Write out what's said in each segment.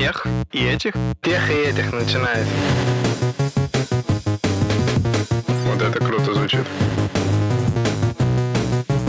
тех и этих? Тех и этих начинает. Вот это круто звучит.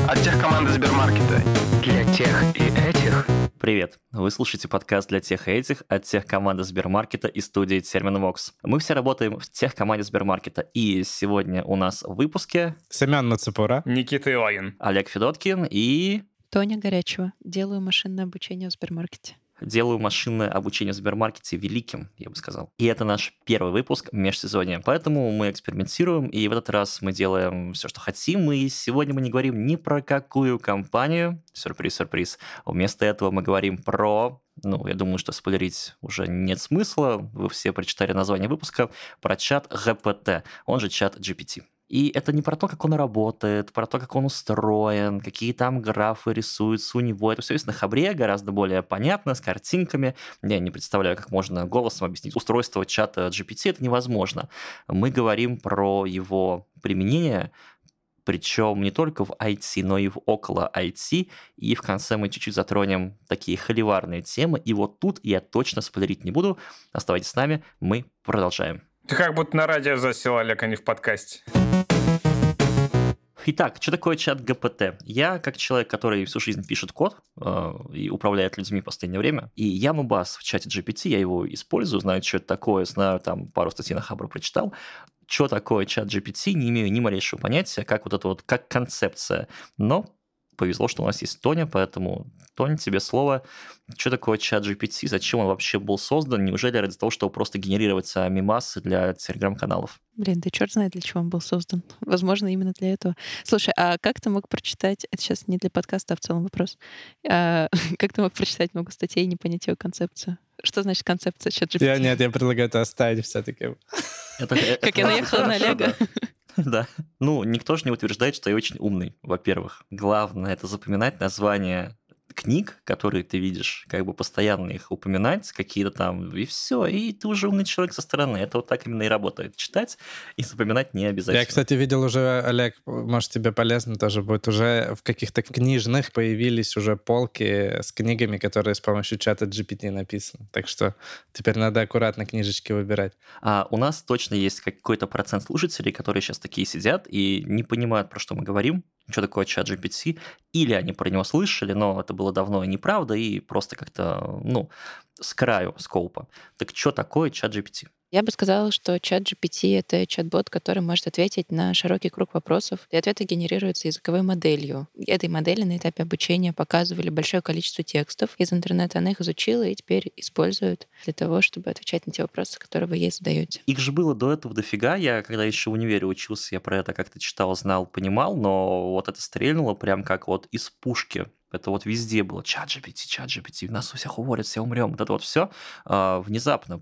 От тех команды Сбермаркета. Для тех и этих. Привет! Вы слушаете подкаст для тех и этих от тех команды Сбермаркета и студии Терминвокс. Мы все работаем в тех команде Сбермаркета, и сегодня у нас в выпуске Семен Мацепура, Никита Илайн, Олег Федоткин и Тоня Горячева. Делаю машинное обучение в Сбермаркете. Делаю машинное обучение в Сбермаркете великим, я бы сказал. И это наш первый выпуск в межсезонье. Поэтому мы экспериментируем, и в этот раз мы делаем все, что хотим. И сегодня мы не говорим ни про какую компанию. Сюрприз-сюрприз. Вместо этого мы говорим про ну, я думаю, что спойлерить уже нет смысла. Вы все прочитали название выпуска про чат GPT, он же чат GPT. И это не про то, как он работает, про то, как он устроен, какие там графы рисуются у него. Это все есть на хабре, гораздо более понятно, с картинками. Я не представляю, как можно голосом объяснить устройство чата GPT. Это невозможно. Мы говорим про его применение, причем не только в IT, но и в около IT, и в конце мы чуть-чуть затронем такие холиварные темы, и вот тут я точно спойлерить не буду. Оставайтесь с нами, мы продолжаем. Ты как будто на радио засел, Олег, а не в подкасте. Итак, что такое чат ГПТ? Я, как человек, который всю жизнь пишет код э, и управляет людьми в последнее время, и я Мубас в чате GPT, я его использую, знаю, что это такое, знаю, там пару статей на Хабру прочитал, что такое чат GPT, не имею ни малейшего понятия, как вот это вот, как концепция, но повезло, что у нас есть Тоня, поэтому, Тоня, тебе слово. Что такое чат GPT, зачем он вообще был создан? Неужели ради того, чтобы просто генерировать мимасы для телеграм-каналов? Блин, да черт знает, для чего он был создан. Возможно, именно для этого. Слушай, а как ты мог прочитать, это сейчас не для подкаста, а в целом вопрос, а, как ты мог прочитать много статей и не понять его концепцию? Что значит концепция чат GPT? Я, нет, я предлагаю это оставить все-таки. Как я наехала на Олега. Да. Ну, никто же не утверждает, что я очень умный, во-первых. Главное это запоминать название книг, которые ты видишь, как бы постоянно их упоминать, какие-то там, и все, и ты уже умный человек со стороны. Это вот так именно и работает. Читать и запоминать не обязательно. Я, кстати, видел уже, Олег, может, тебе полезно тоже будет, уже в каких-то книжных появились уже полки с книгами, которые с помощью чата GPT написаны. Так что теперь надо аккуратно книжечки выбирать. А у нас точно есть какой-то процент слушателей, которые сейчас такие сидят и не понимают, про что мы говорим, что такое чат GPT, или они про него слышали, но это было давно и неправда, и просто как-то, ну, с краю скоупа. Так что такое чат GPT? Я бы сказала, что чат GPT — это чат-бот, который может ответить на широкий круг вопросов, и ответы генерируются языковой моделью. Этой модели на этапе обучения показывали большое количество текстов из интернета, она их изучила и теперь использует для того, чтобы отвечать на те вопросы, которые вы ей задаете. Их же было до этого дофига. Я, когда еще в универе учился, я про это как-то читал, знал, понимал, но вот это стрельнуло прям как вот из пушки. Это вот везде было. Чат GPT, чат GPT, нас у всех уволят, все умрем. Вот это вот все а, внезапно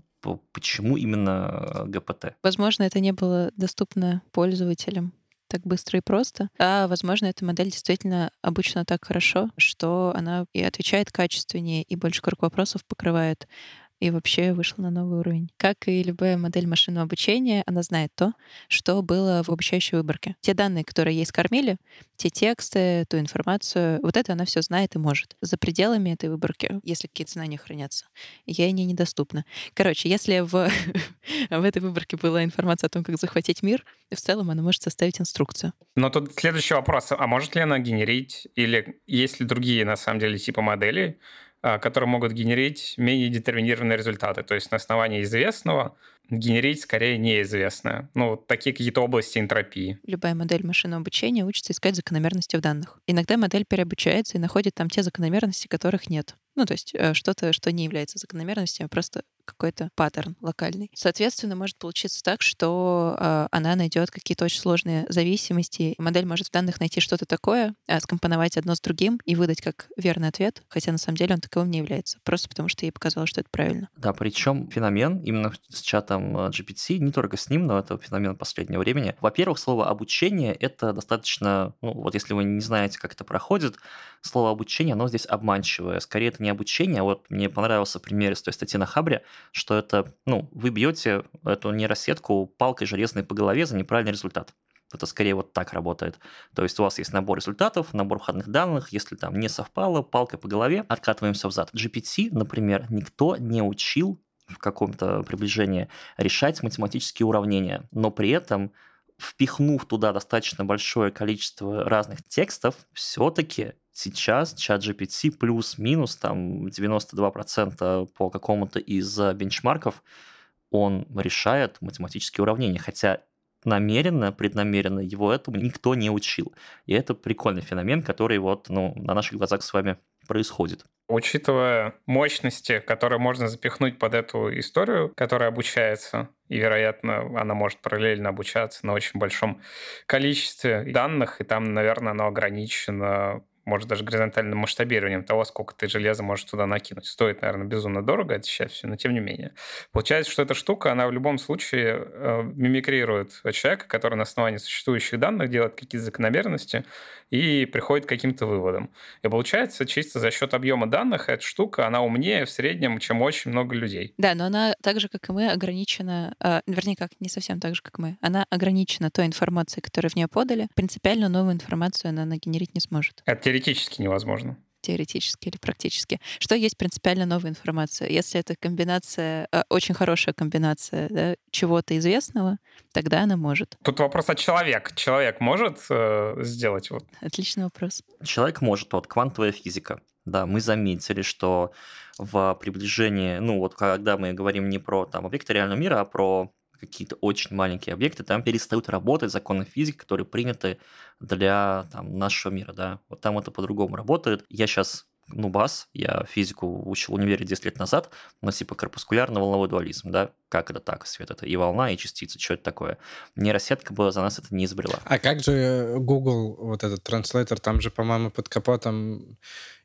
почему именно ГПТ? Возможно, это не было доступно пользователям так быстро и просто. А, возможно, эта модель действительно обучена так хорошо, что она и отвечает качественнее, и больше круг вопросов покрывает и вообще вышла на новый уровень. Как и любая модель машинного обучения, она знает то, что было в обучающей выборке. Те данные, которые ей скормили, те тексты, ту информацию, вот это она все знает и может. За пределами этой выборки, если какие-то знания хранятся, ей они недоступны. Короче, если в, в этой выборке была информация о том, как захватить мир, в целом она может составить инструкцию. Но тут следующий вопрос. А может ли она генерить, или есть ли другие, на самом деле, типы моделей, которые могут генерить менее детерминированные результаты. То есть на основании известного генерить скорее неизвестное. Ну, такие какие-то области энтропии. Любая модель машинного обучения учится искать закономерности в данных. Иногда модель переобучается и находит там те закономерности, которых нет. Ну, то есть э, что-то, что не является закономерностью, а просто какой-то паттерн локальный. Соответственно, может получиться так, что э, она найдет какие-то очень сложные зависимости. Модель может в данных найти что-то такое, э, скомпоновать одно с другим и выдать как верный ответ, хотя на самом деле он таковым не является, просто потому что ей показалось, что это правильно. Да, причем феномен именно с чатом э, GPT, не только с ним, но это феномен последнего времени. Во-первых, слово обучение — это достаточно, ну, вот если вы не знаете, как это проходит, слово обучение, оно здесь обманчивое. Скорее, это не обучение. Вот мне понравился пример из той статьи на Хабре, что это, ну, вы бьете эту нейросетку палкой железной по голове за неправильный результат. Это скорее вот так работает. То есть у вас есть набор результатов, набор входных данных. Если там не совпало, палкой по голове, откатываемся взад. GPT, например, никто не учил в каком-то приближении решать математические уравнения, но при этом впихнув туда достаточно большое количество разных текстов, все-таки сейчас чат GPT плюс-минус там 92% по какому-то из бенчмарков он решает математические уравнения, хотя намеренно, преднамеренно его этому никто не учил. И это прикольный феномен, который вот ну, на наших глазах с вами происходит. Учитывая мощности, которые можно запихнуть под эту историю, которая обучается, и, вероятно, она может параллельно обучаться на очень большом количестве данных, и там, наверное, оно ограничено может, даже горизонтальным масштабированием того, сколько ты железа можешь туда накинуть. Стоит, наверное, безумно дорого это сейчас все, но тем не менее. Получается, что эта штука, она в любом случае э, мимикрирует человека, который на основании существующих данных делает какие-то закономерности и приходит к каким-то выводам. И получается, чисто за счет объема данных эта штука, она умнее в среднем, чем очень много людей. Да, но она так же, как и мы, ограничена, э, вернее, как не совсем так же, как мы, она ограничена той информацией, которую в нее подали. Принципиально новую информацию она нагенерить не сможет. Это теоретически невозможно теоретически или практически. Что есть принципиально новая информация? Если это комбинация, э, очень хорошая комбинация да, чего-то известного, тогда она может. Тут вопрос, а человек? Человек может э, сделать вот? Отличный вопрос. Человек может, вот квантовая физика. Да, мы заметили, что в приближении, ну вот когда мы говорим не про там объекты реального мира, а про какие-то очень маленькие объекты, там перестают работать законы физики, которые приняты для там, нашего мира, да. Вот там это по-другому работает. Я сейчас ну, бас, я физику учил в универе 10 лет назад, у нас типа корпускулярно-волновой дуализм, да, как это так, свет это и волна, и частица, что это такое. Нейросетка бы за нас это не изобрела. А как же Google, вот этот транслейтер, там же, по-моему, под капотом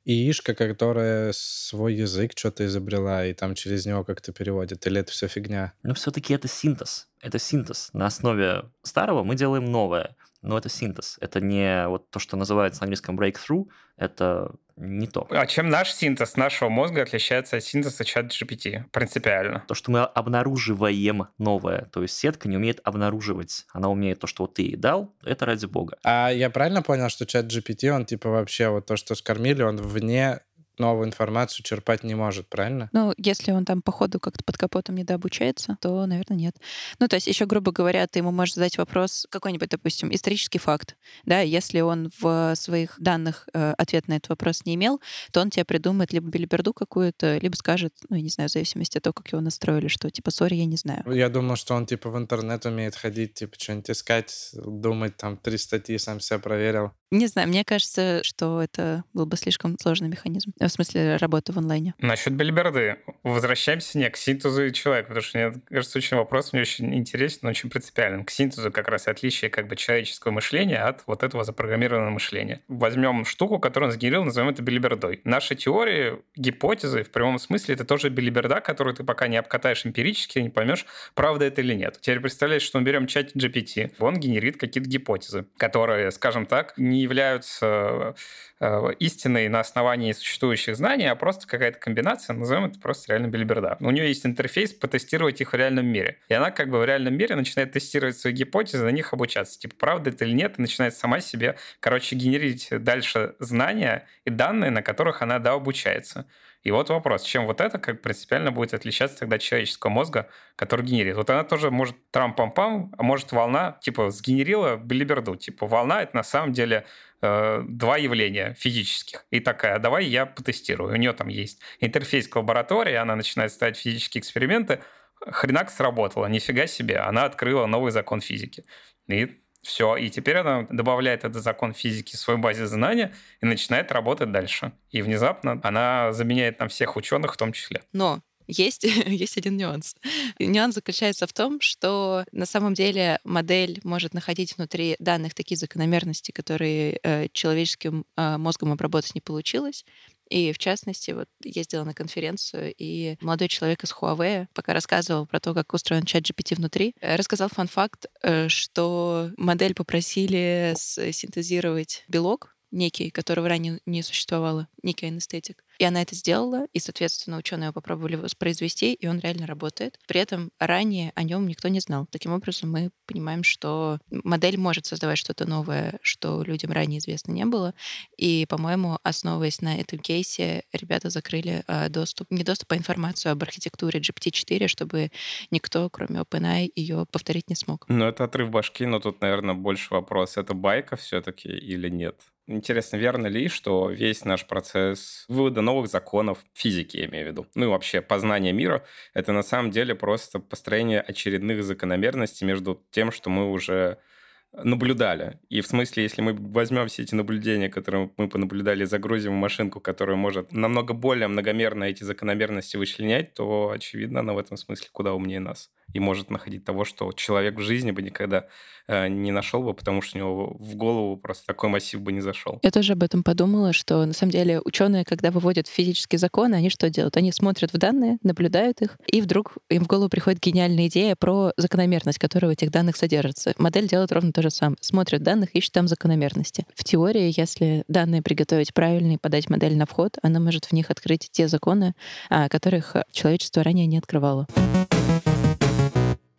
ИИшка, которая свой язык что-то изобрела, и там через него как-то переводит, или это все фигня? Ну, все-таки это синтез. Это синтез. На основе старого мы делаем новое но это синтез. Это не вот то, что называется на английском breakthrough, это не то. А чем наш синтез нашего мозга отличается от синтеза чат GPT принципиально? То, что мы обнаруживаем новое. То есть сетка не умеет обнаруживать. Она умеет то, что вот ты ей дал, это ради бога. А я правильно понял, что чат GPT, он типа вообще вот то, что скормили, он вне новую информацию черпать не может, правильно? Ну, если он там по ходу как-то под капотом недообучается, то, наверное, нет. Ну, то есть, еще, грубо говоря, ты ему можешь задать вопрос, какой-нибудь, допустим, исторический факт, да, если он в своих данных э, ответ на этот вопрос не имел, то он тебе придумает либо билиберду какую-то, либо скажет, ну, я не знаю, в зависимости от того, как его настроили, что, типа, сори, я не знаю. Я думал, что он, типа, в интернет умеет ходить, типа, что-нибудь искать, думать, там, три статьи сам себя проверил. Не знаю, мне кажется, что это был бы слишком сложный механизм. В смысле, работы в онлайне. Насчет Бельберды. Возвращаемся не к синтезу человека, потому что, мне кажется, очень вопрос мне очень интересен, но очень принципиален. К синтезу как раз отличие как бы человеческого мышления от вот этого запрограммированного мышления. Возьмем штуку, которую он сгенерил, назовем это Бельбердой. Наши теории, гипотезы, в прямом смысле, это тоже Бельберда, которую ты пока не обкатаешь эмпирически, не поймешь, правда это или нет. Теперь представляешь, что мы берем чат GPT, он генерит какие-то гипотезы, которые, скажем так, не являются э, истиной на основании существующих знаний, а просто какая-то комбинация, назовем это просто реально бельберда. У нее есть интерфейс потестировать их в реальном мире. И она как бы в реальном мире начинает тестировать свои гипотезы, на них обучаться. Типа, правда это или нет, и начинает сама себе, короче, генерить дальше знания и данные, на которых она, да, обучается. И вот вопрос, чем вот это как принципиально будет отличаться тогда от человеческого мозга, который генерит. Вот она тоже может трам-пам-пам, а может волна, типа, сгенерила билиберду. Типа, волна — это на самом деле э, два явления физических. И такая, давай я потестирую. У нее там есть интерфейс к лаборатории, она начинает ставить физические эксперименты, хренак сработала, нифига себе, она открыла новый закон физики. И все, и теперь она добавляет этот закон физики в свою базе знания и начинает работать дальше. И внезапно она заменяет нам всех ученых в том числе. Но есть, есть один нюанс. Нюанс заключается в том, что на самом деле модель может находить внутри данных такие закономерности, которые э, человеческим э, мозгом обработать не получилось. И, в частности, вот ездила на конференцию, и молодой человек из Huawei, пока рассказывал про то, как устроен чат GPT внутри, э, рассказал фан-факт, э, что модель попросили синтезировать белок, некий, которого ранее не существовало, некий анестетик. И она это сделала, и, соответственно, ученые попробовали воспроизвести, и он реально работает. При этом ранее о нем никто не знал. Таким образом, мы понимаем, что модель может создавать что-то новое, что людям ранее известно не было. И, по-моему, основываясь на этом кейсе, ребята закрыли э, доступ, не доступ, а информацию об архитектуре GPT-4, чтобы никто, кроме OpenAI, ее повторить не смог. Ну, это отрыв башки, но тут, наверное, больше вопрос. Это байка все-таки или нет? Интересно, верно ли, что весь наш процесс вывода новых законов физики, я имею в виду, ну и вообще познания мира, это на самом деле просто построение очередных закономерностей между тем, что мы уже наблюдали. И в смысле, если мы возьмем все эти наблюдения, которые мы понаблюдали, загрузим в машинку, которая может намного более многомерно эти закономерности вычленять, то, очевидно, она в этом смысле куда умнее нас и может находить того, что человек в жизни бы никогда э, не нашел бы, потому что у него в голову просто такой массив бы не зашел. Я тоже об этом подумала, что на самом деле ученые, когда выводят физические законы, они что делают? Они смотрят в данные, наблюдают их, и вдруг им в голову приходит гениальная идея про закономерность, которая в этих данных содержится. Модель делает ровно то же самое. Смотрит данных, ищет там закономерности. В теории, если данные приготовить правильно и подать модель на вход, она может в них открыть те законы, а, которых человечество ранее не открывало.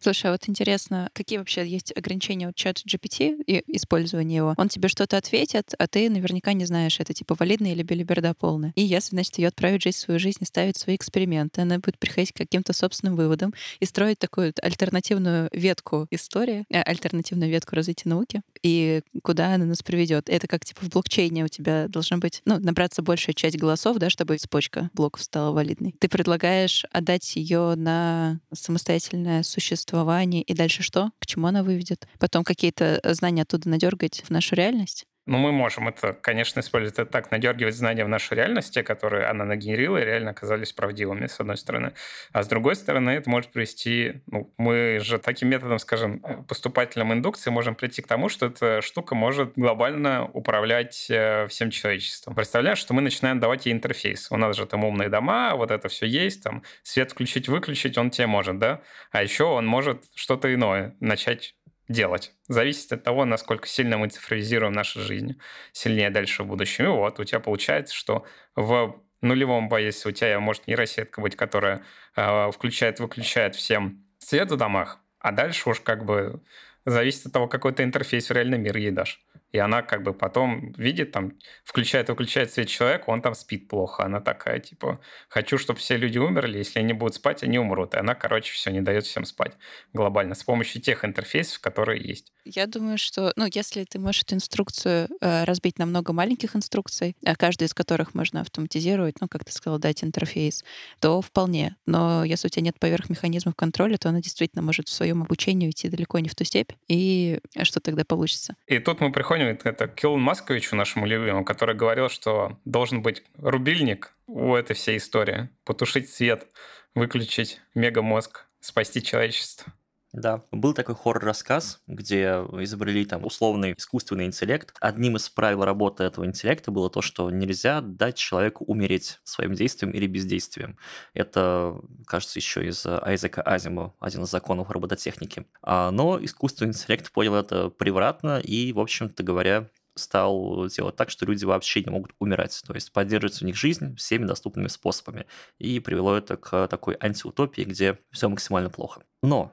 Слушай, а вот интересно, какие вообще есть ограничения от чата GPT и использования его? Он тебе что-то ответит, а ты наверняка не знаешь, это типа валидно или белиберда полная. И если, значит, ее отправить жить свою жизнь и ставить свои эксперименты, она будет приходить к каким-то собственным выводам и строить такую альтернативную ветку истории, э, альтернативную ветку развития науки, и куда она нас приведет. Это как типа в блокчейне у тебя должна быть, ну, набраться большая часть голосов, да, чтобы цепочка блоков стала валидной. Ты предлагаешь отдать ее на самостоятельное существо существование, и дальше что? К чему она выведет? Потом какие-то знания оттуда надергать в нашу реальность? Ну, мы можем это, конечно, использовать это так, надергивать знания в нашу реальность, те, которые она нагенерила, и реально оказались правдивыми, с одной стороны. А с другой стороны, это может привести... Ну, мы же таким методом, скажем, поступательным индукции можем прийти к тому, что эта штука может глобально управлять э, всем человечеством. Представляешь, что мы начинаем давать ей интерфейс. У нас же там умные дома, вот это все есть, там свет включить-выключить он тебе может, да? А еще он может что-то иное начать делать. Зависит от того, насколько сильно мы цифровизируем нашу жизнь, сильнее дальше в будущем. И вот у тебя получается, что в нулевом боясе у тебя может нейросетка быть, которая э, включает-выключает всем свет в домах, а дальше уж как бы зависит от того, какой ты интерфейс в реальный мир ей дашь. И она как бы потом видит, там, включает выключает свет человека, он там спит плохо. Она такая, типа, хочу, чтобы все люди умерли, если они будут спать, они умрут. И она, короче, все, не дает всем спать глобально с помощью тех интерфейсов, которые есть. Я думаю, что, ну, если ты можешь эту инструкцию э, разбить на много маленьких инструкций, а каждая из которых можно автоматизировать, ну, как ты сказал, дать интерфейс, то вполне. Но если у тебя нет поверх механизмов контроля, то она действительно может в своем обучении уйти далеко не в ту степь. И что тогда получится? И тут мы приходим напомню, это Киллан Масковичу, нашему любимому, который говорил, что должен быть рубильник у этой всей истории. Потушить свет, выключить мегамозг, спасти человечество. Да, был такой хоррор-рассказ, где изобрели там условный искусственный интеллект. Одним из правил работы этого интеллекта было то, что нельзя дать человеку умереть своим действием или бездействием. Это, кажется, еще из Айзека Азимова, один из законов робототехники. А, но искусственный интеллект понял это превратно и, в общем-то говоря, стал делать так, что люди вообще не могут умирать, то есть поддерживать у них жизнь всеми доступными способами. И привело это к такой антиутопии, где все максимально плохо. Но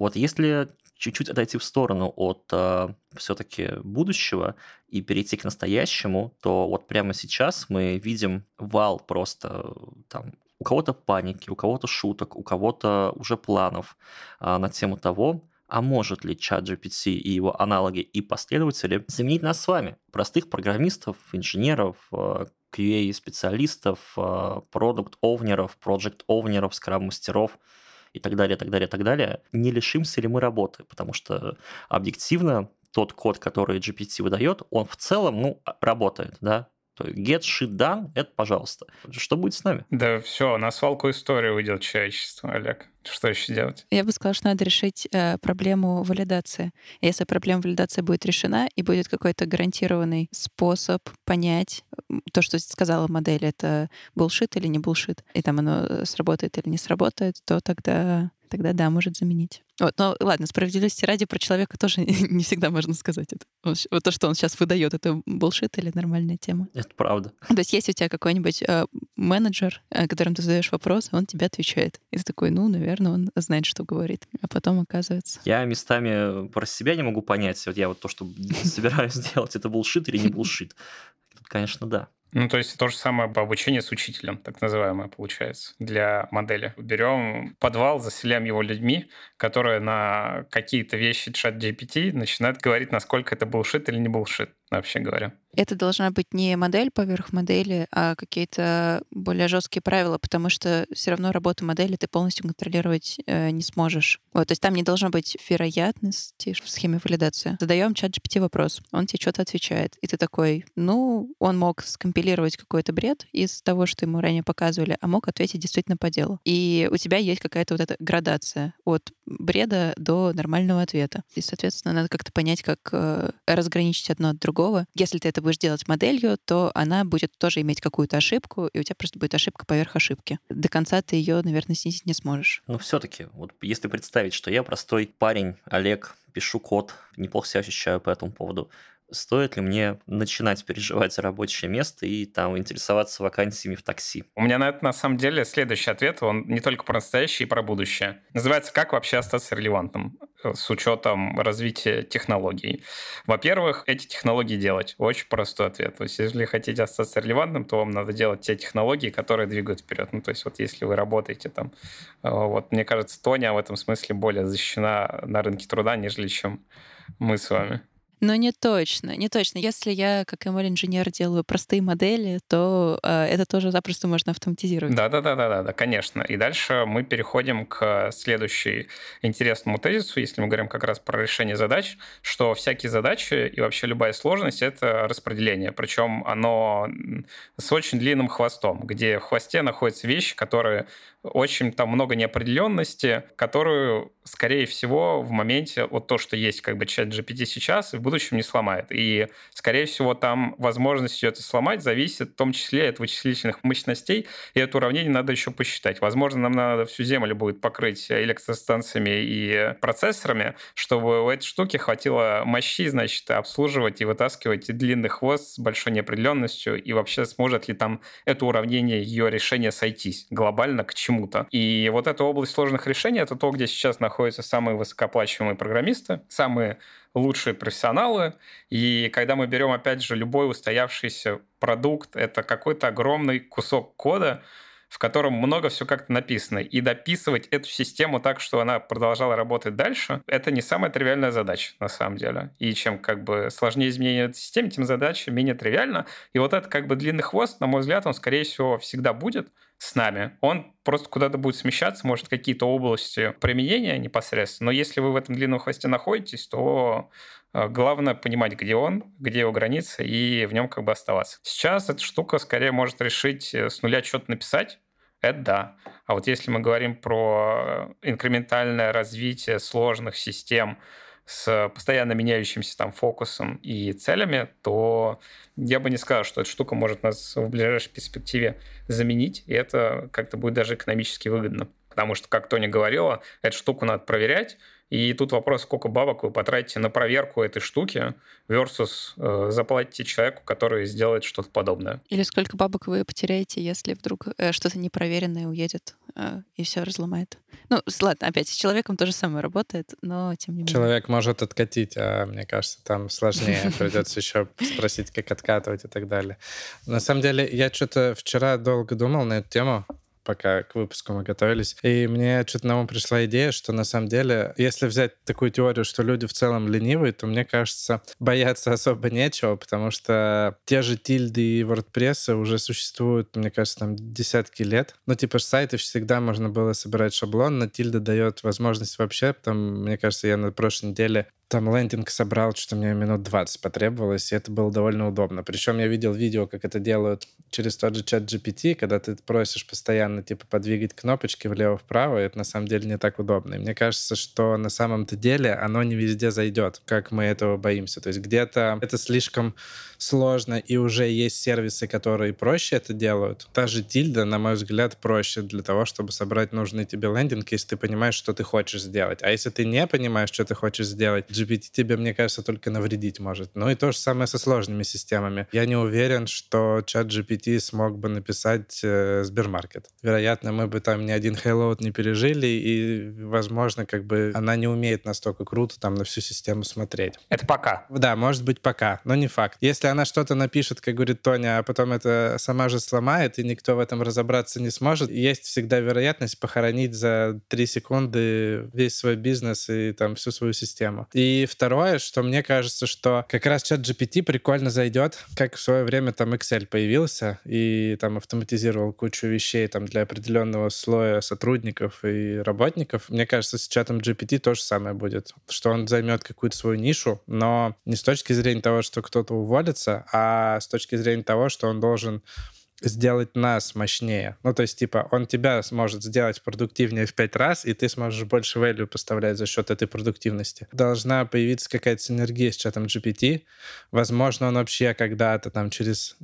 вот если чуть-чуть отойти в сторону от э, все-таки будущего и перейти к настоящему, то вот прямо сейчас мы видим вал просто там у кого-то паники, у кого-то шуток, у кого-то уже планов э, на тему того, а может ли чат GPT и его аналоги и последователи заменить нас с вами, простых программистов, инженеров, э, QA-специалистов, э, продукт-овнеров, проект-овнеров, скрам-мастеров – и так далее, так далее, так далее, не лишимся ли мы работы, потому что объективно тот код, который GPT выдает, он в целом, ну, работает, да, get shit done, это пожалуйста. Что будет с нами? Да все, на свалку истории уйдет человечество, Олег. Что еще делать? Я бы сказала, что надо решить э, проблему валидации. Если проблема валидации будет решена и будет какой-то гарантированный способ понять то, что сказала модель, это булшит или не булшит, и там оно сработает или не сработает, то тогда тогда да, может заменить. Вот, но ладно, справедливости ради про человека тоже не всегда можно сказать это. Вот то, что он сейчас выдает, это булшит или нормальная тема? Это правда. То есть есть у тебя какой-нибудь э, менеджер, э, которым ты задаешь вопрос, он тебе отвечает. И ты такой, ну, наверное, он знает, что говорит. А потом оказывается... Я местами про себя не могу понять. Вот я вот то, что собираюсь сделать, это булшит или не булшит. Тут, конечно, да. Ну, то есть то же самое по обучению с учителем, так называемое, получается, для модели. Берем подвал, заселяем его людьми, которые на какие-то вещи чат GPT начинают говорить, насколько это булшит или не булшит, вообще говоря. Это должна быть не модель поверх модели, а какие-то более жесткие правила, потому что все равно работу модели ты полностью контролировать э, не сможешь. Вот, то есть там не должно быть вероятности в схеме валидации. Задаем чат GPT вопрос, он тебе что-то отвечает, и ты такой, ну, он мог скомпилировать какой-то бред из того, что ему ранее показывали, а мог ответить действительно по делу. И у тебя есть какая-то вот эта градация от бреда до нормального ответа. И, соответственно, надо как-то понять, как э, разграничить одно от другого. Если ты это будешь делать моделью, то она будет тоже иметь какую-то ошибку, и у тебя просто будет ошибка поверх ошибки. До конца ты ее, наверное, снизить не сможешь. Но все-таки, вот если представить, что я простой парень, Олег, пишу код, неплохо себя ощущаю по этому поводу, стоит ли мне начинать переживать за рабочее место и там интересоваться вакансиями в такси? У меня на это на самом деле следующий ответ, он не только про настоящее и про будущее. Называется «Как вообще остаться релевантным?» э, с учетом развития технологий. Во-первых, эти технологии делать. Очень простой ответ. То есть, если хотите остаться релевантным, то вам надо делать те технологии, которые двигают вперед. Ну, то есть, вот если вы работаете там, э, вот мне кажется, Тоня в этом смысле более защищена на рынке труда, нежели чем мы с вами. Но не точно, не точно. Если я, как ML-инженер, делаю простые модели, то э, это тоже запросто можно автоматизировать. Да-да-да-да, да, конечно. И дальше мы переходим к следующей интересному тезису, если мы говорим как раз про решение задач, что всякие задачи и вообще любая сложность — это распределение. Причем оно с очень длинным хвостом, где в хвосте находятся вещи, которые очень там много неопределенности, которую, скорее всего, в моменте вот то, что есть как бы чат GPT сейчас, в будущем не сломает. И, скорее всего, там возможность ее это сломать зависит в том числе от вычислительных мощностей, и это уравнение надо еще посчитать. Возможно, нам надо всю Землю будет покрыть электростанциями и процессорами, чтобы у этой штуки хватило мощи, значит, обслуживать и вытаскивать длинный хвост с большой неопределенностью, и вообще сможет ли там это уравнение, ее решение сойтись глобально к чему чему-то. И вот эта область сложных решений — это то, где сейчас находятся самые высокооплачиваемые программисты, самые лучшие профессионалы. И когда мы берем, опять же, любой устоявшийся продукт, это какой-то огромный кусок кода, в котором много все как-то написано. И дописывать эту систему так, что она продолжала работать дальше, это не самая тривиальная задача, на самом деле. И чем как бы сложнее изменение этой системы, тем задача менее тривиальна. И вот этот как бы длинный хвост, на мой взгляд, он, скорее всего, всегда будет, с нами. Он просто куда-то будет смещаться, может, какие-то области применения непосредственно. Но если вы в этом длинном хвосте находитесь, то главное понимать, где он, где его границы, и в нем как бы оставаться. Сейчас эта штука скорее может решить э, с нуля что-то написать, это да. А вот если мы говорим про э, инкрементальное развитие сложных систем, с постоянно меняющимся там фокусом и целями, то я бы не сказал, что эта штука может нас в ближайшей перспективе заменить, и это как-то будет даже экономически выгодно. Потому что, как Тоня говорила, эту штуку надо проверять, и тут вопрос, сколько бабок вы потратите на проверку этой штуки versus э, заплатите человеку, который сделает что-то подобное. Или сколько бабок вы потеряете, если вдруг э, что-то непроверенное уедет э, и все разломает. Ну, ладно, опять, с человеком то же самое работает, но тем не менее. Человек может откатить, а мне кажется, там сложнее. Придется еще спросить, как откатывать и так далее. На самом деле, я что-то вчера долго думал на эту тему, пока к выпуску мы готовились. И мне что-то на ум пришла идея, что на самом деле, если взять такую теорию, что люди в целом ленивые, то мне кажется, бояться особо нечего, потому что те же тильды и WordPress уже существуют, мне кажется, там десятки лет. Ну, типа с сайтов всегда можно было собирать шаблон, но тильда дает возможность вообще, там, мне кажется, я на прошлой неделе там лендинг собрал, что мне минут 20 потребовалось, и это было довольно удобно. Причем я видел видео, как это делают через тот же чат GPT, когда ты просишь постоянно типа подвигать кнопочки влево-вправо, и это на самом деле не так удобно. И мне кажется, что на самом-то деле оно не везде зайдет, как мы этого боимся. То есть где-то это слишком сложно, и уже есть сервисы, которые проще это делают. Та же Тильда, на мой взгляд, проще для того, чтобы собрать нужный тебе лендинг, если ты понимаешь, что ты хочешь сделать. А если ты не понимаешь, что ты хочешь сделать, GPT тебе, мне кажется, только навредить может. Ну и то же самое со сложными системами. Я не уверен, что чат GPT смог бы написать э, Сбермаркет. Вероятно, мы бы там ни один хейлоуд не пережили, и, возможно, как бы она не умеет настолько круто там на всю систему смотреть. Это пока. Да, может быть, пока, но не факт. Если она что-то напишет, как говорит Тоня, а потом это сама же сломает, и никто в этом разобраться не сможет, есть всегда вероятность похоронить за три секунды весь свой бизнес и там всю свою систему. И второе, что мне кажется, что как раз чат GPT прикольно зайдет, как в свое время там Excel появился и там автоматизировал кучу вещей там для определенного слоя сотрудников и работников. Мне кажется, с чатом GPT то же самое будет, что он займет какую-то свою нишу, но не с точки зрения того, что кто-то уволится, а с точки зрения того, что он должен сделать нас мощнее. Ну, то есть, типа, он тебя сможет сделать продуктивнее в пять раз, и ты сможешь больше value поставлять за счет этой продуктивности. Должна появиться какая-то синергия с чатом GPT. Возможно, он вообще когда-то там через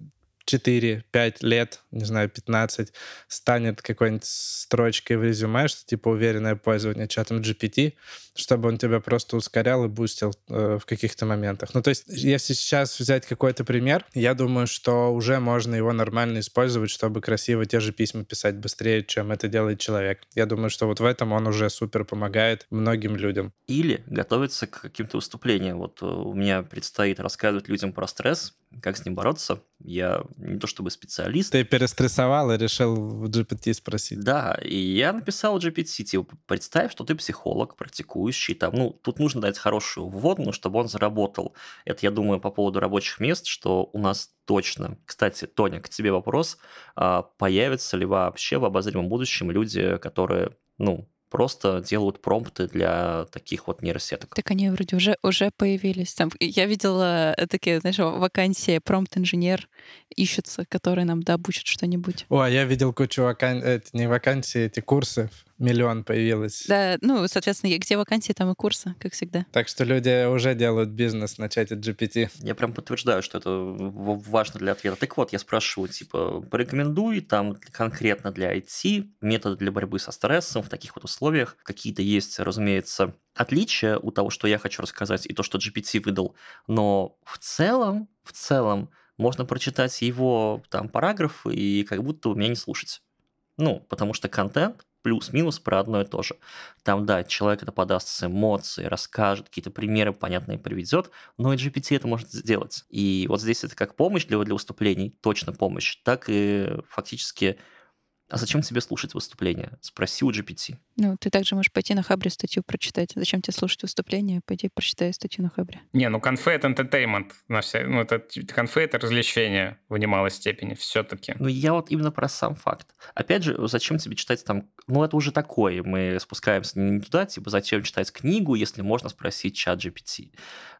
4-5 лет, не знаю, 15, станет какой-нибудь строчкой в резюме, что типа уверенное пользование чатом GPT, чтобы он тебя просто ускорял и бустил э, в каких-то моментах. Ну, то есть, если сейчас взять какой-то пример, я думаю, что уже можно его нормально использовать, чтобы красиво те же письма писать быстрее, чем это делает человек. Я думаю, что вот в этом он уже супер помогает многим людям. Или готовиться к каким-то выступлениям. Вот э, у меня предстоит рассказывать людям про стресс, как с ним бороться. Я не то чтобы специалист. Ты перестрессовал и решил в GPT спросить. Да, и я написал GPT, типа, представь, что ты психолог, практикующий, там, ну, тут нужно дать хорошую вводную, чтобы он заработал. Это, я думаю, по поводу рабочих мест, что у нас точно. Кстати, Тоня, к тебе вопрос. А появятся ли вообще в обозримом будущем люди, которые, ну, просто делают промпты для таких вот нейросеток. Так они вроде уже, уже появились. Там, я видела э, такие, знаешь, вакансии, промпт-инженер ищется, который нам да, обучит что-нибудь. О, я видел кучу вакансий, не вакансий, эти курсы миллион появилось. Да, ну, соответственно, где вакансии, там и курсы, как всегда. Так что люди уже делают бизнес на чате GPT. Я прям подтверждаю, что это важно для ответа. Так вот, я спрашиваю, типа, порекомендуй там конкретно для IT методы для борьбы со стрессом в таких вот условиях. Какие-то есть, разумеется, отличия у того, что я хочу рассказать, и то, что GPT выдал. Но в целом, в целом, можно прочитать его там параграфы и как будто меня не слушать. Ну, потому что контент плюс-минус про одно и то же. Там, да, человек это подаст с эмоцией, расскажет, какие-то примеры понятные приведет, но и GPT это может сделать. И вот здесь это как помощь для, для выступлений, точно помощь, так и фактически а зачем тебе слушать выступление? Спроси у GPT. Ну, ты также можешь пойти на Хабре статью прочитать. Зачем тебе слушать выступление? Пойди прочитай статью на Хабре. Не, ну конфе — это entertainment. Ну, это конфе — это развлечение в немалой степени все-таки. Ну, я вот именно про сам факт. Опять же, зачем тебе читать там... Ну, это уже такое. Мы спускаемся не туда, типа, зачем читать книгу, если можно спросить чат GPT.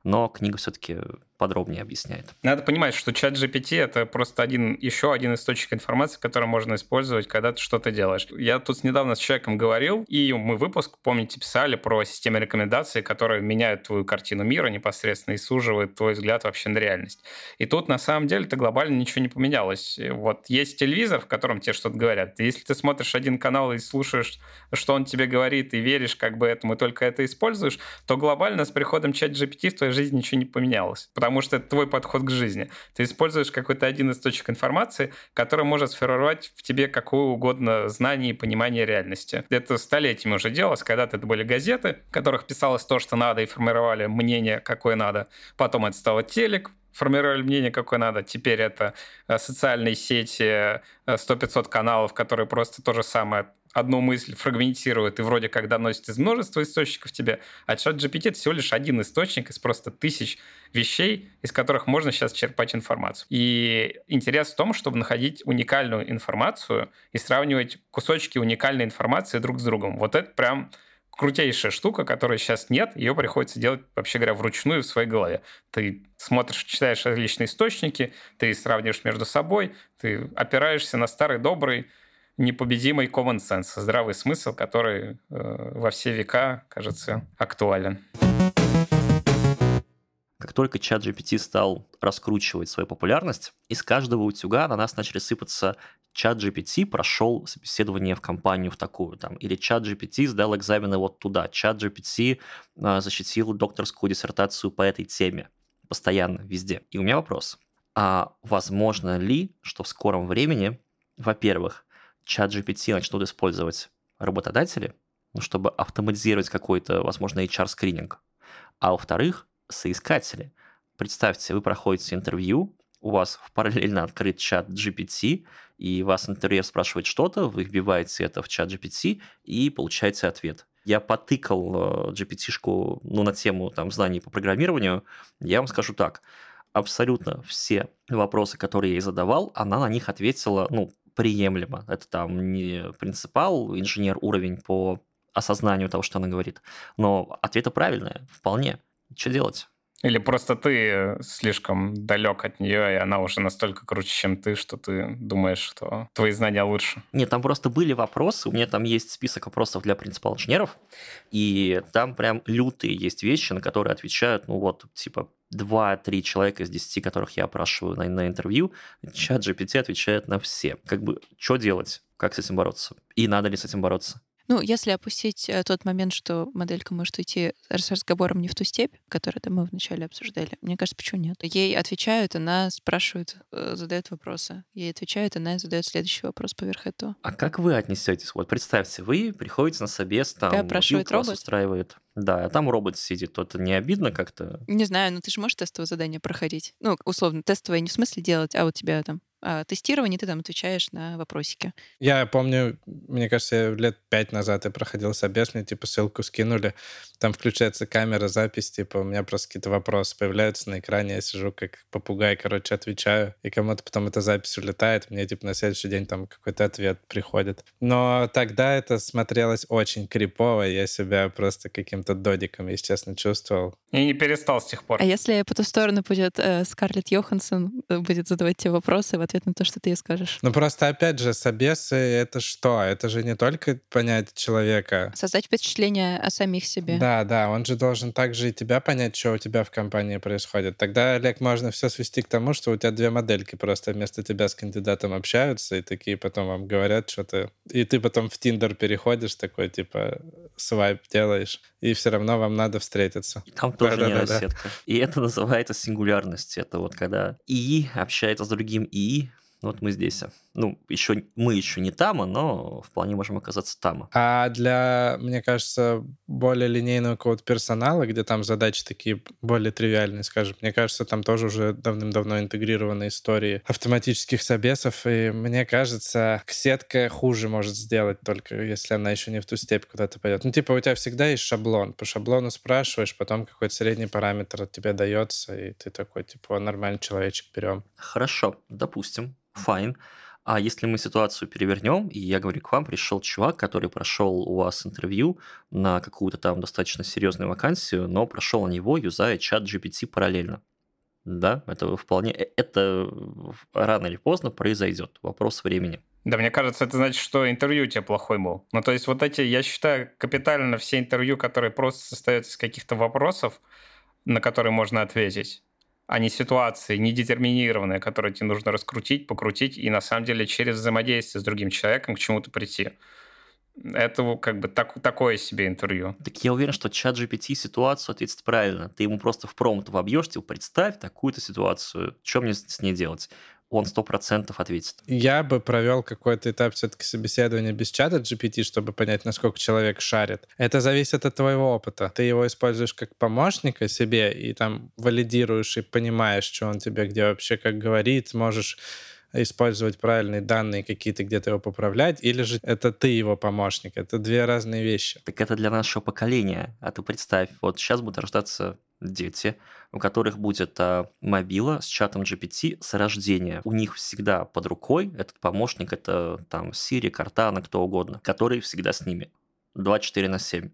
Но книга все-таки подробнее объясняет. Надо понимать, что чат GPT — это просто один, еще один источник информации, который можно использовать, когда ты что-то делаешь. Я тут недавно с человеком говорил, и мы выпуск, помните, писали про системы рекомендаций, которые меняют твою картину мира непосредственно и суживают твой взгляд вообще на реальность. И тут на самом деле-то глобально ничего не поменялось. Вот есть телевизор, в котором тебе что-то говорят. Если ты смотришь один канал и слушаешь, что он тебе говорит, и веришь как бы этому, и только это используешь, то глобально с приходом чат GPT в твоей жизни ничего не поменялось. Потому что это твой подход к жизни. Ты используешь какой-то один источник информации, который может сформировать в тебе какую угодно знание и понимание реальности. Это столетиями уже делалось. Когда-то это были газеты, в которых писалось то, что надо, и формировали мнение, какое надо. Потом это стало телек, формировали мнение, какое надо. Теперь это э, социальные сети, 100-500 э, каналов, которые просто то же самое одну мысль фрагментирует и вроде как доносит из множества источников тебе, а чат GPT — это всего лишь один источник из просто тысяч вещей, из которых можно сейчас черпать информацию. И интерес в том, чтобы находить уникальную информацию и сравнивать кусочки уникальной информации друг с другом. Вот это прям крутейшая штука, которой сейчас нет, ее приходится делать, вообще говоря, вручную в своей голове. Ты смотришь, читаешь различные источники, ты сравниваешь между собой, ты опираешься на старый добрый непобедимый common sense, здравый смысл, который э, во все века, кажется, актуален. Как только чат GPT стал раскручивать свою популярность, из каждого утюга на нас начали сыпаться чат GPT прошел собеседование в компанию в такую, там, или чат GPT сдал экзамены вот туда, чат GPT э, защитил докторскую диссертацию по этой теме, постоянно, везде. И у меня вопрос, а возможно ли, что в скором времени, во-первых, чат GPT начнут использовать работодатели, ну, чтобы автоматизировать какой-то, возможно, HR-скрининг, а во-вторых, соискатели. Представьте, вы проходите интервью, у вас параллельно открыт чат GPT, и вас интервьюер спрашивает что-то, вы вбиваете это в чат GPT и получаете ответ. Я потыкал GPT-шку ну, на тему там, знаний по программированию, я вам скажу так, абсолютно все вопросы, которые я ей задавал, она на них ответила, ну, приемлемо. Это там не принципал, инженер уровень по осознанию того, что она говорит, но ответы правильные, вполне. Что делать? Или просто ты слишком далек от нее, и она уже настолько круче, чем ты, что ты думаешь, что твои знания лучше. Нет, там просто были вопросы. У меня там есть список вопросов для принципал инженеров, и там прям лютые есть вещи, на которые отвечают, ну вот, типа, 2-3 человека из 10, которых я опрашиваю на, на интервью, чат GPT отвечает на все. Как бы, что делать? Как с этим бороться? И надо ли с этим бороться? Ну, если опустить э, тот момент, что моделька может уйти с разговором не в ту степь, которую мы вначале обсуждали, мне кажется, почему нет? Ей отвечают, она спрашивает, э, задает вопросы. Ей отвечают, она задает следующий вопрос поверх этого. А как вы отнесетесь? Вот представьте, вы приходите на собес, там Тебя робот? устраивает. Да, а там робот сидит. То это не обидно как-то? Не знаю, ну ты же можешь тестовое задание проходить. Ну, условно, тестовое не в смысле делать, а вот тебя там а, тестирование, ты там отвечаешь на вопросики. Я помню, мне кажется, лет пять назад я проходил собес, мне типа ссылку скинули, там включается камера, запись, типа у меня просто какие-то вопросы появляются на экране, я сижу как попугай, короче, отвечаю, и кому-то потом эта запись улетает, мне типа на следующий день там какой-то ответ приходит. Но тогда это смотрелось очень крипово, я себя просто каким-то додиком, если честно, чувствовал. И не перестал с тех пор. А если по ту сторону будет э, Скарлетт Йоханссон, э, будет задавать тебе вопросы в ответ на то, что ты ей скажешь? Ну просто опять же, собесы — это что? Это же не только понять человека. Создать впечатление о самих себе. Да, да, он же должен также и тебя понять, что у тебя в компании происходит. Тогда, Олег, можно все свести к тому, что у тебя две модельки просто вместо тебя с кандидатом общаются, и такие потом вам говорят что-то. И ты потом в Тиндер переходишь, такой, типа, свайп делаешь, и все равно вам надо встретиться. И там тоже Да-да-да-да. нейросетка. И это называется сингулярность. Это вот когда ИИ общается с другим ИИ, вот мы здесь. Ну, еще, мы еще не там, но вполне можем оказаться там. А для, мне кажется, более линейного какого-то персонала, где там задачи такие более тривиальные, скажем, мне кажется, там тоже уже давным-давно интегрированы истории автоматических собесов, и мне кажется, сетка хуже может сделать только если она еще не в ту степь куда-то пойдет. Ну, типа, у тебя всегда есть шаблон. По шаблону спрашиваешь, потом какой-то средний параметр от тебя дается, и ты такой, типа, «О, нормальный человечек берем. Хорошо, допустим, файн. А если мы ситуацию перевернем, и я говорю, к вам пришел чувак, который прошел у вас интервью на какую-то там достаточно серьезную вакансию, но прошел на него, юзая чат GPT параллельно. Да, это вполне, э, это рано или поздно произойдет. Вопрос времени. Да, мне кажется, это значит, что интервью у тебя плохой был. Ну, то есть вот эти, я считаю, капитально все интервью, которые просто состоят из каких-то вопросов, на которые можно ответить, а не ситуации недетерминированные, которые тебе нужно раскрутить, покрутить и на самом деле через взаимодействие с другим человеком к чему-то прийти. Это как бы так, такое себе интервью. Так я уверен, что чат GPT ситуацию ответит правильно. Ты ему просто в промпт вобьешь, типа, представь такую-то ситуацию, что мне с ней делать? Он сто процентов ответит. Я бы провел какой-то этап все-таки собеседования без чата GPT, чтобы понять, насколько человек шарит. Это зависит от твоего опыта. Ты его используешь как помощника себе и там валидируешь и понимаешь, что он тебе где вообще как говорит, можешь использовать правильные данные какие-то, где-то его поправлять, или же это ты его помощник. Это две разные вещи. Так это для нашего поколения. А ты представь, вот сейчас будут рождаться дети, у которых будет а, мобила с чатом GPT с рождения. У них всегда под рукой этот помощник, это там Siri, Cortana, кто угодно, который всегда с ними. 24 на 7.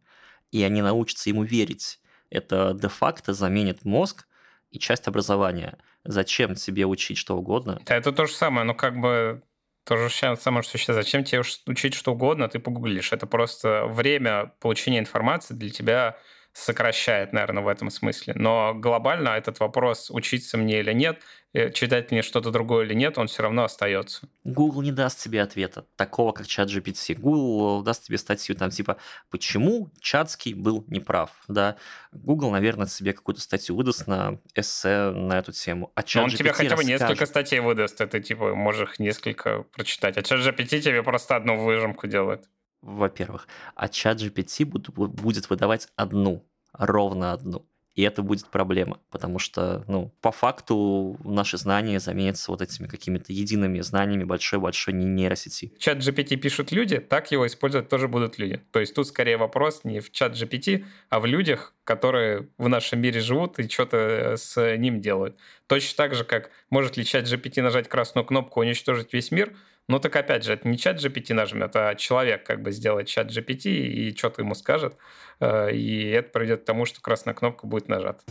и они научатся ему верить, это де-факто заменит мозг и часть образования. Зачем тебе учить что угодно? Да, это то же самое, но как бы то же самое, что сейчас. Зачем тебе учить что угодно, ты погуглишь. Это просто время получения информации для тебя сокращает, наверное, в этом смысле. Но глобально этот вопрос, учиться мне или нет, э, читать мне что-то другое или нет, он все равно остается. Google не даст тебе ответа, такого как чат GPT. Google даст тебе статью там типа «Почему Чатский был неправ?» да? Google, наверное, себе какую-то статью выдаст на эссе на эту тему. А чат он GPT тебе хотя бы расскажет. несколько статей выдаст, это типа можешь несколько прочитать. А чат GPT тебе просто одну выжимку делает во-первых. А чат GPT будет выдавать одну, ровно одну. И это будет проблема, потому что, ну, по факту наши знания заменятся вот этими какими-то едиными знаниями большой-большой нейросети. Чат GPT пишут люди, так его использовать тоже будут люди. То есть тут скорее вопрос не в чат GPT, а в людях, которые в нашем мире живут и что-то э, с ним делают. Точно так же, как может ли чат GPT нажать красную кнопку уничтожить весь мир – ну так опять же, это не чат GPT нажмет, а человек как бы сделает чат GPT и что-то ему скажет, э, и это приведет к тому, что красная кнопка будет нажата.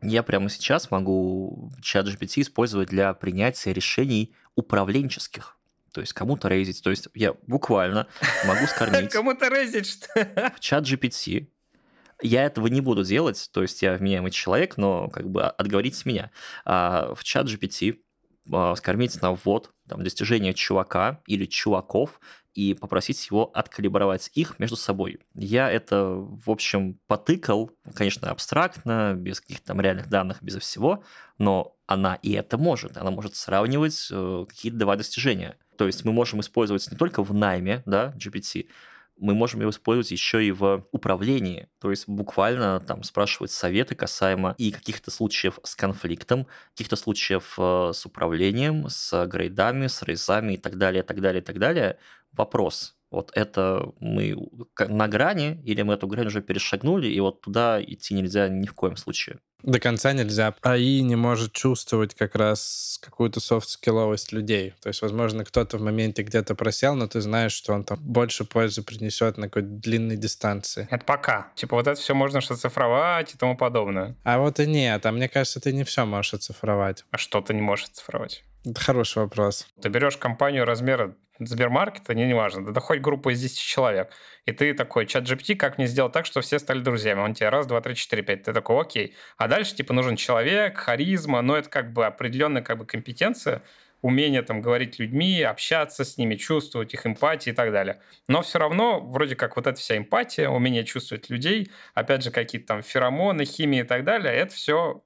Я прямо сейчас могу чат GPT использовать для принятия решений управленческих. То есть кому-то рейзить. То есть я буквально могу скормить... Кому-то рейзить, что? В чат GPT я этого не буду делать, то есть я вменяемый человек, но как бы отговорите меня. А в чат GPT а, скормить на ввод там, достижения чувака или чуваков и попросить его откалибровать их между собой. Я это, в общем, потыкал, конечно, абстрактно, без каких-то там реальных данных, без всего, но она и это может. Она может сравнивать э, какие-то два достижения. То есть мы можем использовать не только в найме, да, GPT, мы можем его использовать еще и в управлении. То есть буквально там спрашивать советы касаемо и каких-то случаев с конфликтом, каких-то случаев э, с управлением, с грейдами, с рейзами и так далее, так далее, так далее. Вопрос, вот это мы на грани, или мы эту грань уже перешагнули, и вот туда идти нельзя ни в коем случае. До конца нельзя. АИ не может чувствовать как раз какую-то софт-скилловость людей. То есть, возможно, кто-то в моменте где-то просел, но ты знаешь, что он там больше пользы принесет на какой-то длинной дистанции. Это пока. Типа вот это все можно оцифровать и тому подобное. А вот и нет. А мне кажется, ты не все можешь оцифровать. А что ты не можешь оцифровать? Это хороший вопрос. Ты берешь компанию размера Сбермаркета, не, не важно, да хоть группу из 10 человек, и ты такой, чат GPT, как мне сделать так, чтобы все стали друзьями? Он тебе раз, два, три, четыре, пять. Ты такой, окей. А дальше, типа, нужен человек, харизма, но это как бы определенная как бы компетенция, умение там говорить людьми, общаться с ними, чувствовать их эмпатию и так далее. Но все равно, вроде как вот эта вся эмпатия, умение чувствовать людей, опять же, какие-то там феромоны, химии и так далее, это все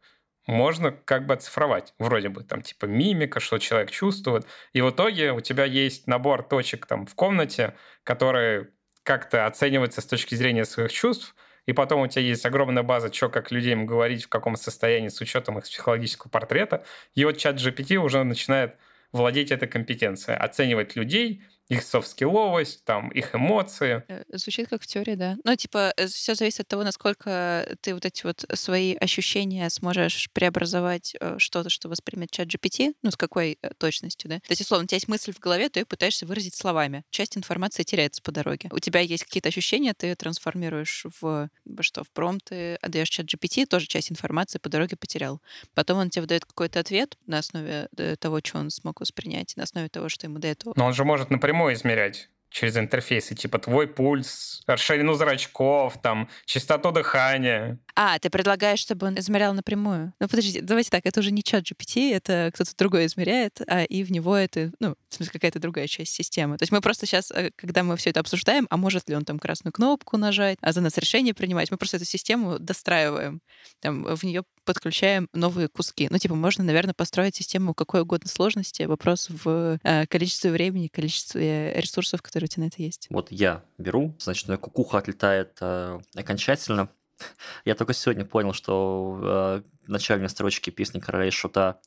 можно как бы оцифровать. Вроде бы там типа мимика, что человек чувствует. И в итоге у тебя есть набор точек там в комнате, которые как-то оцениваются с точки зрения своих чувств, и потом у тебя есть огромная база, что как людям говорить, в каком состоянии с учетом их психологического портрета. И вот чат GPT уже начинает владеть этой компетенцией, оценивать людей, их софт-скилловость, там, их эмоции. Э, звучит как в теории, да. Ну, типа, э, все зависит от того, насколько ты вот эти вот свои ощущения сможешь преобразовать э, что-то, что воспримет чат GPT, ну, с какой точностью, да. То есть, условно, у тебя есть мысль в голове, ты ее пытаешься выразить словами. Часть информации теряется по дороге. У тебя есть какие-то ощущения, ты трансформируешь в, что, в промпт, ты отдаешь чат GPT, тоже часть информации по дороге потерял. Потом он тебе выдает какой-то ответ на основе того, что он смог воспринять, на основе того, что ему до этого. Но он же может например, напрямую измерять через интерфейсы, типа твой пульс, ширину зрачков, там, частоту дыхания. А, ты предлагаешь, чтобы он измерял напрямую? Ну, подожди, давайте так, это уже не чат GPT, это кто-то другой измеряет, а и в него это, ну, в смысле, какая-то другая часть системы. То есть мы просто сейчас, э, когда мы все это обсуждаем, а может ли он там красную кнопку нажать, а за нас решение принимать, мы просто эту систему достраиваем, там, в нее подключаем новые куски. Ну, типа, можно, наверное, построить систему какой угодно сложности. Вопрос в э, количестве времени, количестве ресурсов, которые тебя на это есть. Вот я беру, значит, моя кукуха отлетает э, окончательно. Я только сегодня понял, что э, в начальной строчке песни Короля и Шута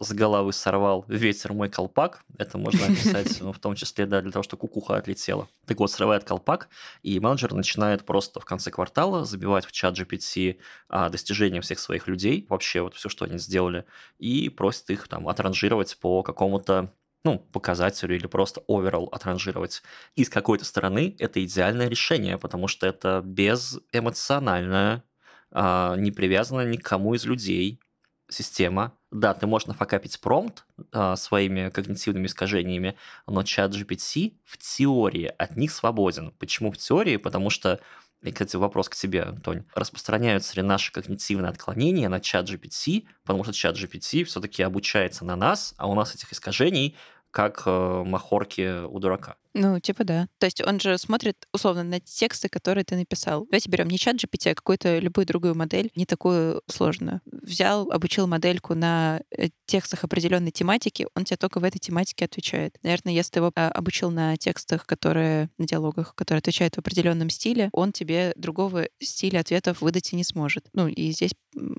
с головы сорвал ветер мой колпак. Это можно описать, ну, в том числе, да, для того, что кукуха отлетела. Так вот, срывает колпак, и менеджер начинает просто в конце квартала забивать в чат GPT а, достижения всех своих людей, вообще вот все, что они сделали, и просит их там отранжировать по какому-то ну, показателю или просто overall отранжировать. И с какой-то стороны это идеальное решение, потому что это безэмоциональная, а, не привязанная ни к кому из людей система. Да, ты можешь нафакапить промпт а, своими когнитивными искажениями, но чат GPT в теории от них свободен. Почему в теории? Потому что и, кстати, вопрос к тебе, Антонь. Распространяются ли наши когнитивные отклонения на чат GPT, потому что чат GPT все-таки обучается на нас, а у нас этих искажений как э, махорки у дурака. Ну, типа да. То есть он же смотрит, условно, на тексты, которые ты написал. Давайте берем не чат GPT, а какую-то любую другую модель, не такую сложную. Взял, обучил модельку на э, текстах определенной тематики, он тебе только в этой тематике отвечает. Наверное, если ты его а, обучил на текстах, которые, на диалогах, которые отвечают в определенном стиле, он тебе другого стиля ответов выдать и не сможет. Ну, и здесь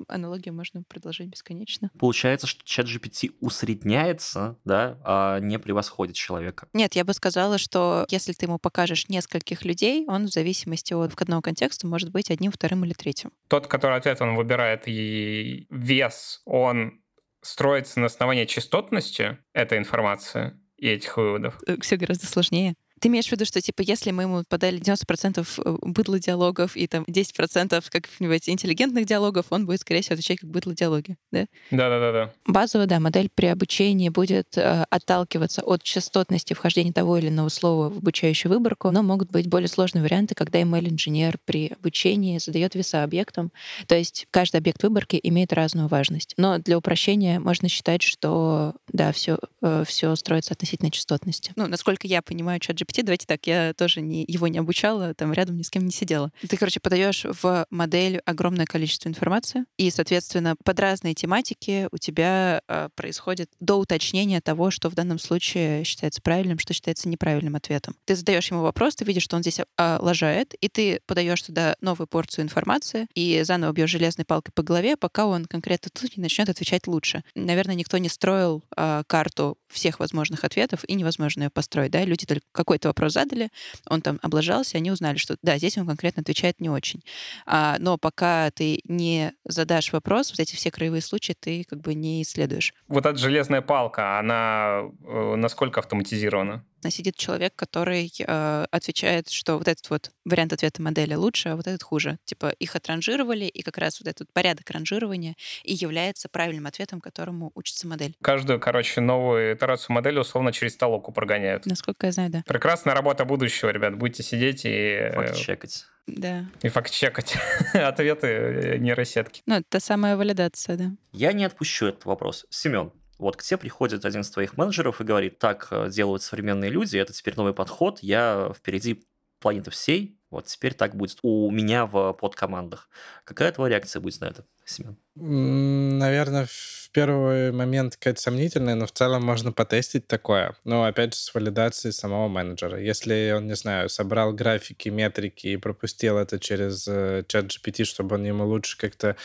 аналогию можно предложить бесконечно. Получается, что чат GPT усредняется, да, а не превосходит человека. Нет, я бы сказала, что если ты ему покажешь нескольких людей, он в зависимости от входного контекста может быть одним, вторым или третьим. Тот, который ответ он выбирает, и вес, он строится на основании частотности этой информации и этих выводов? Э, Все гораздо сложнее. Ты имеешь в виду, что, типа, если мы ему подали 90% э, быдло диалогов и там 10% каких-нибудь интеллигентных диалогов, он будет, скорее всего, отвечать как быдло диалоги, да? Да-да-да. Базовая, да, модель при обучении будет э, отталкиваться от частотности вхождения того или иного слова в обучающую выборку, но могут быть более сложные варианты, когда ML-инженер при обучении задает веса объектам. То есть каждый объект выборки имеет разную важность. Но для упрощения можно считать, что, да, все, э, все строится относительно частотности. Ну, насколько я понимаю, чат GPT, давайте так, я тоже не, его не обучала, там рядом ни с кем не сидела. Ты, короче, подаешь в модель огромное количество информации, и, соответственно, под разные тематики у тебя э, происходит до уточнения того, что в данном случае считается правильным, что считается неправильным ответом. Ты задаешь ему вопрос, ты видишь, что он здесь э, лажает, и ты подаешь туда новую порцию информации и заново бьешь железной палкой по голове, пока он конкретно тут не начнет отвечать лучше. Наверное, никто не строил э, карту всех возможных ответов, и невозможно ее построить. Да? Люди только какой-то вопрос задали, он там облажался, они узнали, что да, здесь он конкретно отвечает не очень. А, но пока ты не задашь вопрос, вот эти все краевые случаи ты как бы не исследуешь. Вот эта железная палка, она э, насколько автоматизирована? Сидит человек, который э, отвечает, что вот этот вот вариант ответа модели лучше, а вот этот хуже. Типа их отранжировали, и как раз вот этот порядок ранжирования и является правильным ответом, которому учится модель. Каждую, короче, новую итерацию модели условно через толоку прогоняют. Насколько я знаю, да. Прекрасная работа будущего, ребят. Будете сидеть и... э, Факт-чекать. Да. И факт-чекать ответы э, нейросетки. Ну, это самая валидация, да. Я не отпущу этот вопрос. Семен, вот к тебе приходит один из твоих менеджеров и говорит, так э, делают современные люди, это теперь новый подход, я впереди планеты всей, вот теперь так будет у меня в подкомандах. Какая твоя реакция будет на это, Семен? Наверное, в первый момент какая-то сомнительная, но в целом можно потестить такое. Но опять же, с валидацией самого менеджера. Если он, не знаю, собрал графики, метрики и пропустил это через э, чат GPT, чтобы он ему лучше как-то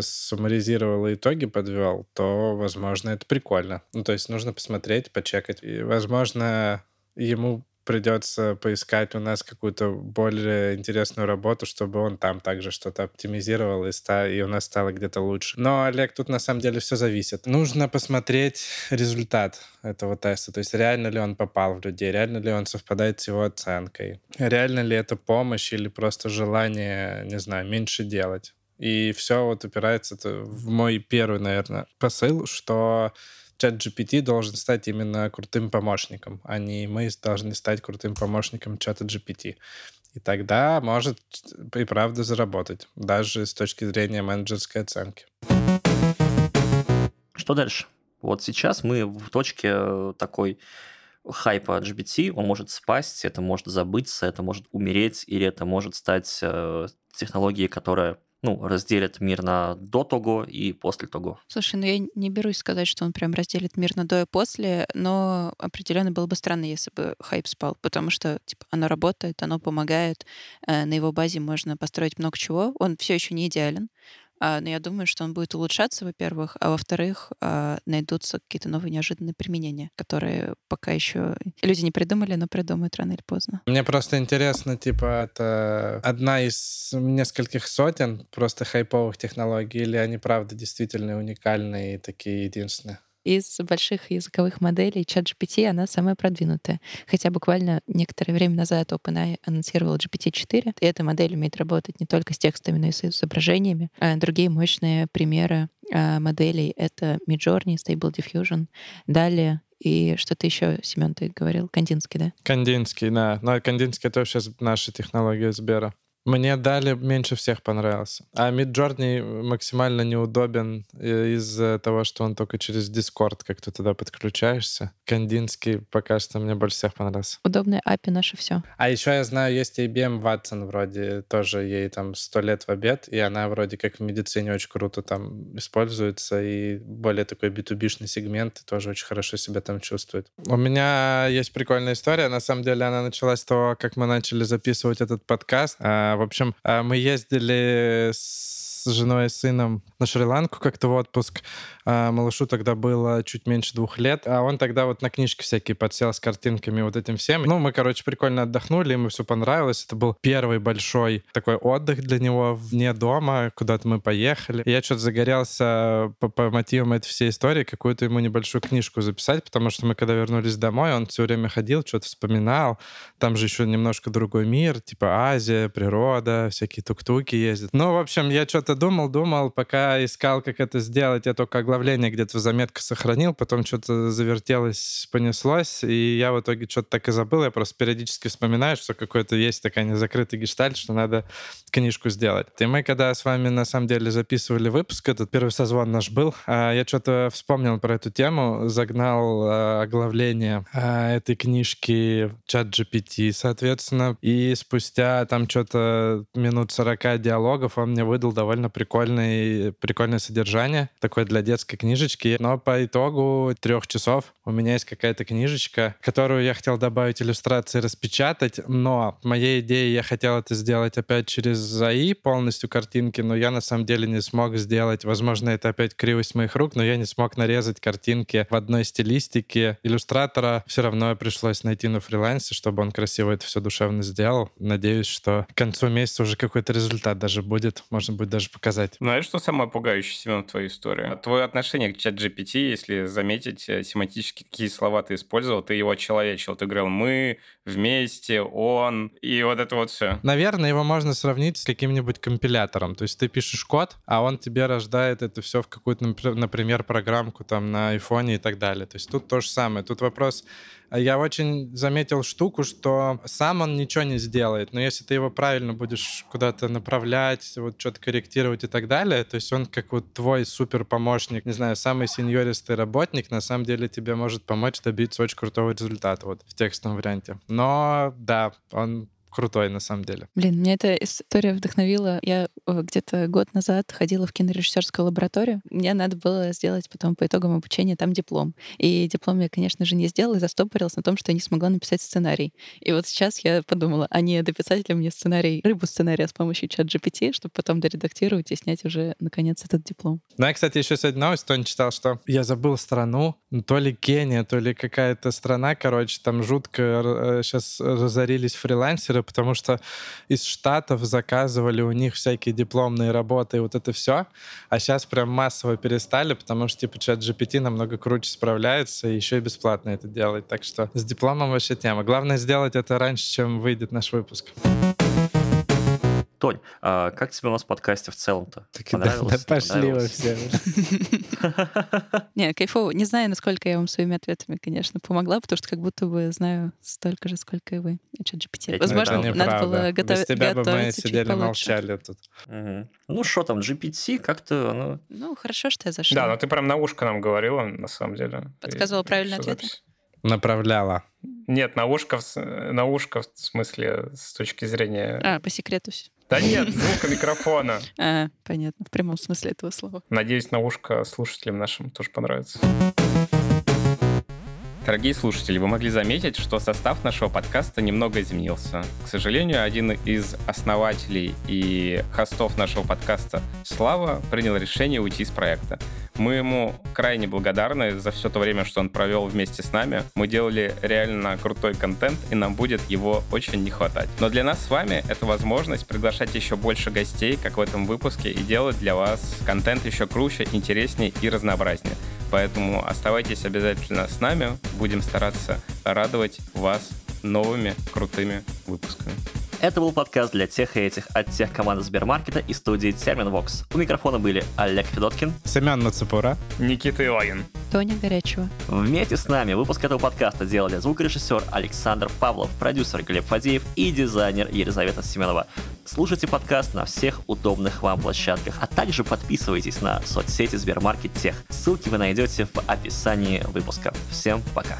суммаризировал и итоги подвел, то, возможно, это прикольно. Ну, то есть нужно посмотреть, почекать. И, возможно, ему придется поискать у нас какую-то более интересную работу, чтобы он там также что-то оптимизировал и, ста- и у нас стало где-то лучше. Но, Олег, тут на самом деле все зависит. Нужно посмотреть результат этого теста. То есть реально ли он попал в людей, реально ли он совпадает с его оценкой, реально ли это помощь или просто желание, не знаю, меньше делать. И все вот упирается в мой первый, наверное, посыл, что чат GPT должен стать именно крутым помощником, а не мы должны стать крутым помощником чата GPT. И тогда может и правда заработать, даже с точки зрения менеджерской оценки. Что дальше? Вот сейчас мы в точке такой хайпа GPT, он может спасть, это может забыться, это может умереть, или это может стать э, технологией, которая ну, разделит мир на до того и после того. Слушай, ну я не берусь сказать, что он прям разделит мир на до и после, но определенно было бы странно, если бы хайп спал, потому что типа, оно работает, оно помогает, э, на его базе можно построить много чего. Он все еще не идеален, но я думаю, что он будет улучшаться, во-первых, а во-вторых, а, найдутся какие-то новые неожиданные применения, которые пока еще люди не придумали, но придумают рано или поздно. Мне просто интересно, типа, это одна из нескольких сотен просто хайповых технологий, или они, правда, действительно уникальные и такие единственные? Из больших языковых моделей ChatGPT она самая продвинутая. Хотя буквально некоторое время назад OpenAI анонсировал GPT-4, и эта модель умеет работать не только с текстами, но и с изображениями. А другие мощные примеры а, моделей — это Midjourney, Stable Diffusion. Далее и что-то еще, Семен, ты говорил, Кандинский, да? Кандинский, да. Но Кандинский — это вообще наша технология Сбера. Мне дали меньше всех понравился. А Midjourney максимально неудобен э, из-за того, что он только через Discord как то туда подключаешься. Кандинский пока что мне больше всех понравился. Удобная API наше все. А еще я знаю, есть IBM Watson вроде, тоже ей там сто лет в обед, и она вроде как в медицине очень круто там используется, и более такой B2B-шный сегмент тоже очень хорошо себя там чувствует. У меня есть прикольная история. На самом деле она началась с того, как мы начали записывать этот подкаст. В общем, а, мы ездили с женой и сыном на Шри-Ланку как-то в отпуск. А, малышу тогда было чуть меньше двух лет, а он тогда вот на книжки всякие подсел с картинками вот этим всем. Ну, мы, короче, прикольно отдохнули, ему все понравилось. Это был первый большой такой отдых для него вне дома, куда-то мы поехали. Я что-то загорелся по, по мотивам этой всей истории какую-то ему небольшую книжку записать, потому что мы, когда вернулись домой, он все время ходил, что-то вспоминал. Там же еще немножко другой мир, типа Азия, природа, всякие тук-туки ездят. Ну, в общем, я что-то думал, думал, пока искал, как это сделать. Я только оглавление где-то в заметках сохранил, потом что-то завертелось, понеслось, и я в итоге что-то так и забыл. Я просто периодически вспоминаю, что какой-то есть такая незакрытый гештальт, что надо книжку сделать. И мы, когда с вами на самом деле записывали выпуск, этот первый созвон наш был, а, я что-то вспомнил про эту тему, загнал а, оглавление а, этой книжки в чат GPT, соответственно, и спустя там что-то минут 40 диалогов он мне выдал довольно прикольный, прикольное содержание, такое для детской книжечки, но по итогу трех часов у меня есть какая-то книжечка, которую я хотел добавить иллюстрации, распечатать, но моей идеей я хотел это сделать опять через ЗАИ, полностью картинки, но я на самом деле не смог сделать, возможно, это опять кривость моих рук, но я не смог нарезать картинки в одной стилистике. Иллюстратора все равно пришлось найти на фрилансе, чтобы он красиво это все душевно сделал. Надеюсь, что к концу месяца уже какой-то результат даже будет, можно будет даже показать. Знаешь, что самое пугающее, Семен, в твоей истории? Твой отношение к чат GPT, если заметить э, семантически, какие слова ты использовал, ты его человечил. Ты говорил «мы», «вместе», «он» и вот это вот все. Наверное, его можно сравнить с каким-нибудь компилятором. То есть ты пишешь код, а он тебе рождает это все в какую-то, например, программку там на айфоне и так далее. То есть тут то же самое. Тут вопрос я очень заметил штуку, что сам он ничего не сделает, но если ты его правильно будешь куда-то направлять, вот что-то корректировать и так далее, то есть он как вот твой супер помощник, не знаю, самый сеньористый работник, на самом деле тебе может помочь добиться очень крутого результата вот в текстовом варианте. Но да, он крутой на самом деле. Блин, меня эта история вдохновила. Я э, где-то год назад ходила в кинорежиссерскую лабораторию. Мне надо было сделать потом по итогам обучения там диплом. И диплом я, конечно же, не сделала и застопорилась на том, что я не смогла написать сценарий. И вот сейчас я подумала, а не дописать ли мне сценарий, рыбу сценария с помощью чат GPT, чтобы потом доредактировать и снять уже, наконец, этот диплом. Ну, я, кстати, еще сегодня новость, Тони читал, что я забыл страну, ну, то ли Кения, то ли какая-то страна, короче, там жутко сейчас э, разорились фрилансеры, потому что из Штатов заказывали у них всякие дипломные работы и вот это все, а сейчас прям массово перестали, потому что типа чат GPT намного круче справляется и еще и бесплатно это делает. Так что с дипломом вообще тема. Главное сделать это раньше, чем выйдет наш выпуск. Тонь, а как тебе у нас в подкасте в целом-то? Так Понравилось? Да, пошли вы все. Не, кайфово. Не знаю, насколько я вам своими ответами, конечно, помогла, потому что как будто бы знаю столько же, сколько и вы. Чат GPT. Возможно, надо было готовить Без тебя бы мы сидели молчали тут. Ну что там, GPT как-то... Ну... ну, хорошо, что я зашла. Да, но ты прям на ушко нам говорила, на самом деле. Подсказывала правильный ответ? Направляла. Нет, на ушко, на ушко в смысле с точки зрения... А, по секрету. Да нет, звука микрофона. А, понятно, в прямом смысле этого слова. Надеюсь, на ушко слушателям нашим тоже понравится. Дорогие слушатели, вы могли заметить, что состав нашего подкаста немного изменился. К сожалению, один из основателей и хостов нашего подкаста, Слава, принял решение уйти из проекта. Мы ему крайне благодарны за все то время, что он провел вместе с нами. Мы делали реально крутой контент, и нам будет его очень не хватать. Но для нас с вами это возможность приглашать еще больше гостей, как в этом выпуске, и делать для вас контент еще круче, интереснее и разнообразнее. Поэтому оставайтесь обязательно с нами. Будем стараться радовать вас новыми крутыми выпусками. Это был подкаст для тех и этих от тех команды Сбермаркета и студии Терминвокс. У микрофона были Олег Федоткин, Семен Мацепура, Никита Илагин. Тоня Горячего. Вместе с нами выпуск этого подкаста делали звукорежиссер Александр Павлов, продюсер Глеб Фадеев и дизайнер Елизавета Семенова. Слушайте подкаст на всех удобных вам площадках, а также подписывайтесь на соцсети Сбермаркет Тех. Ссылки вы найдете в описании выпуска. Всем пока!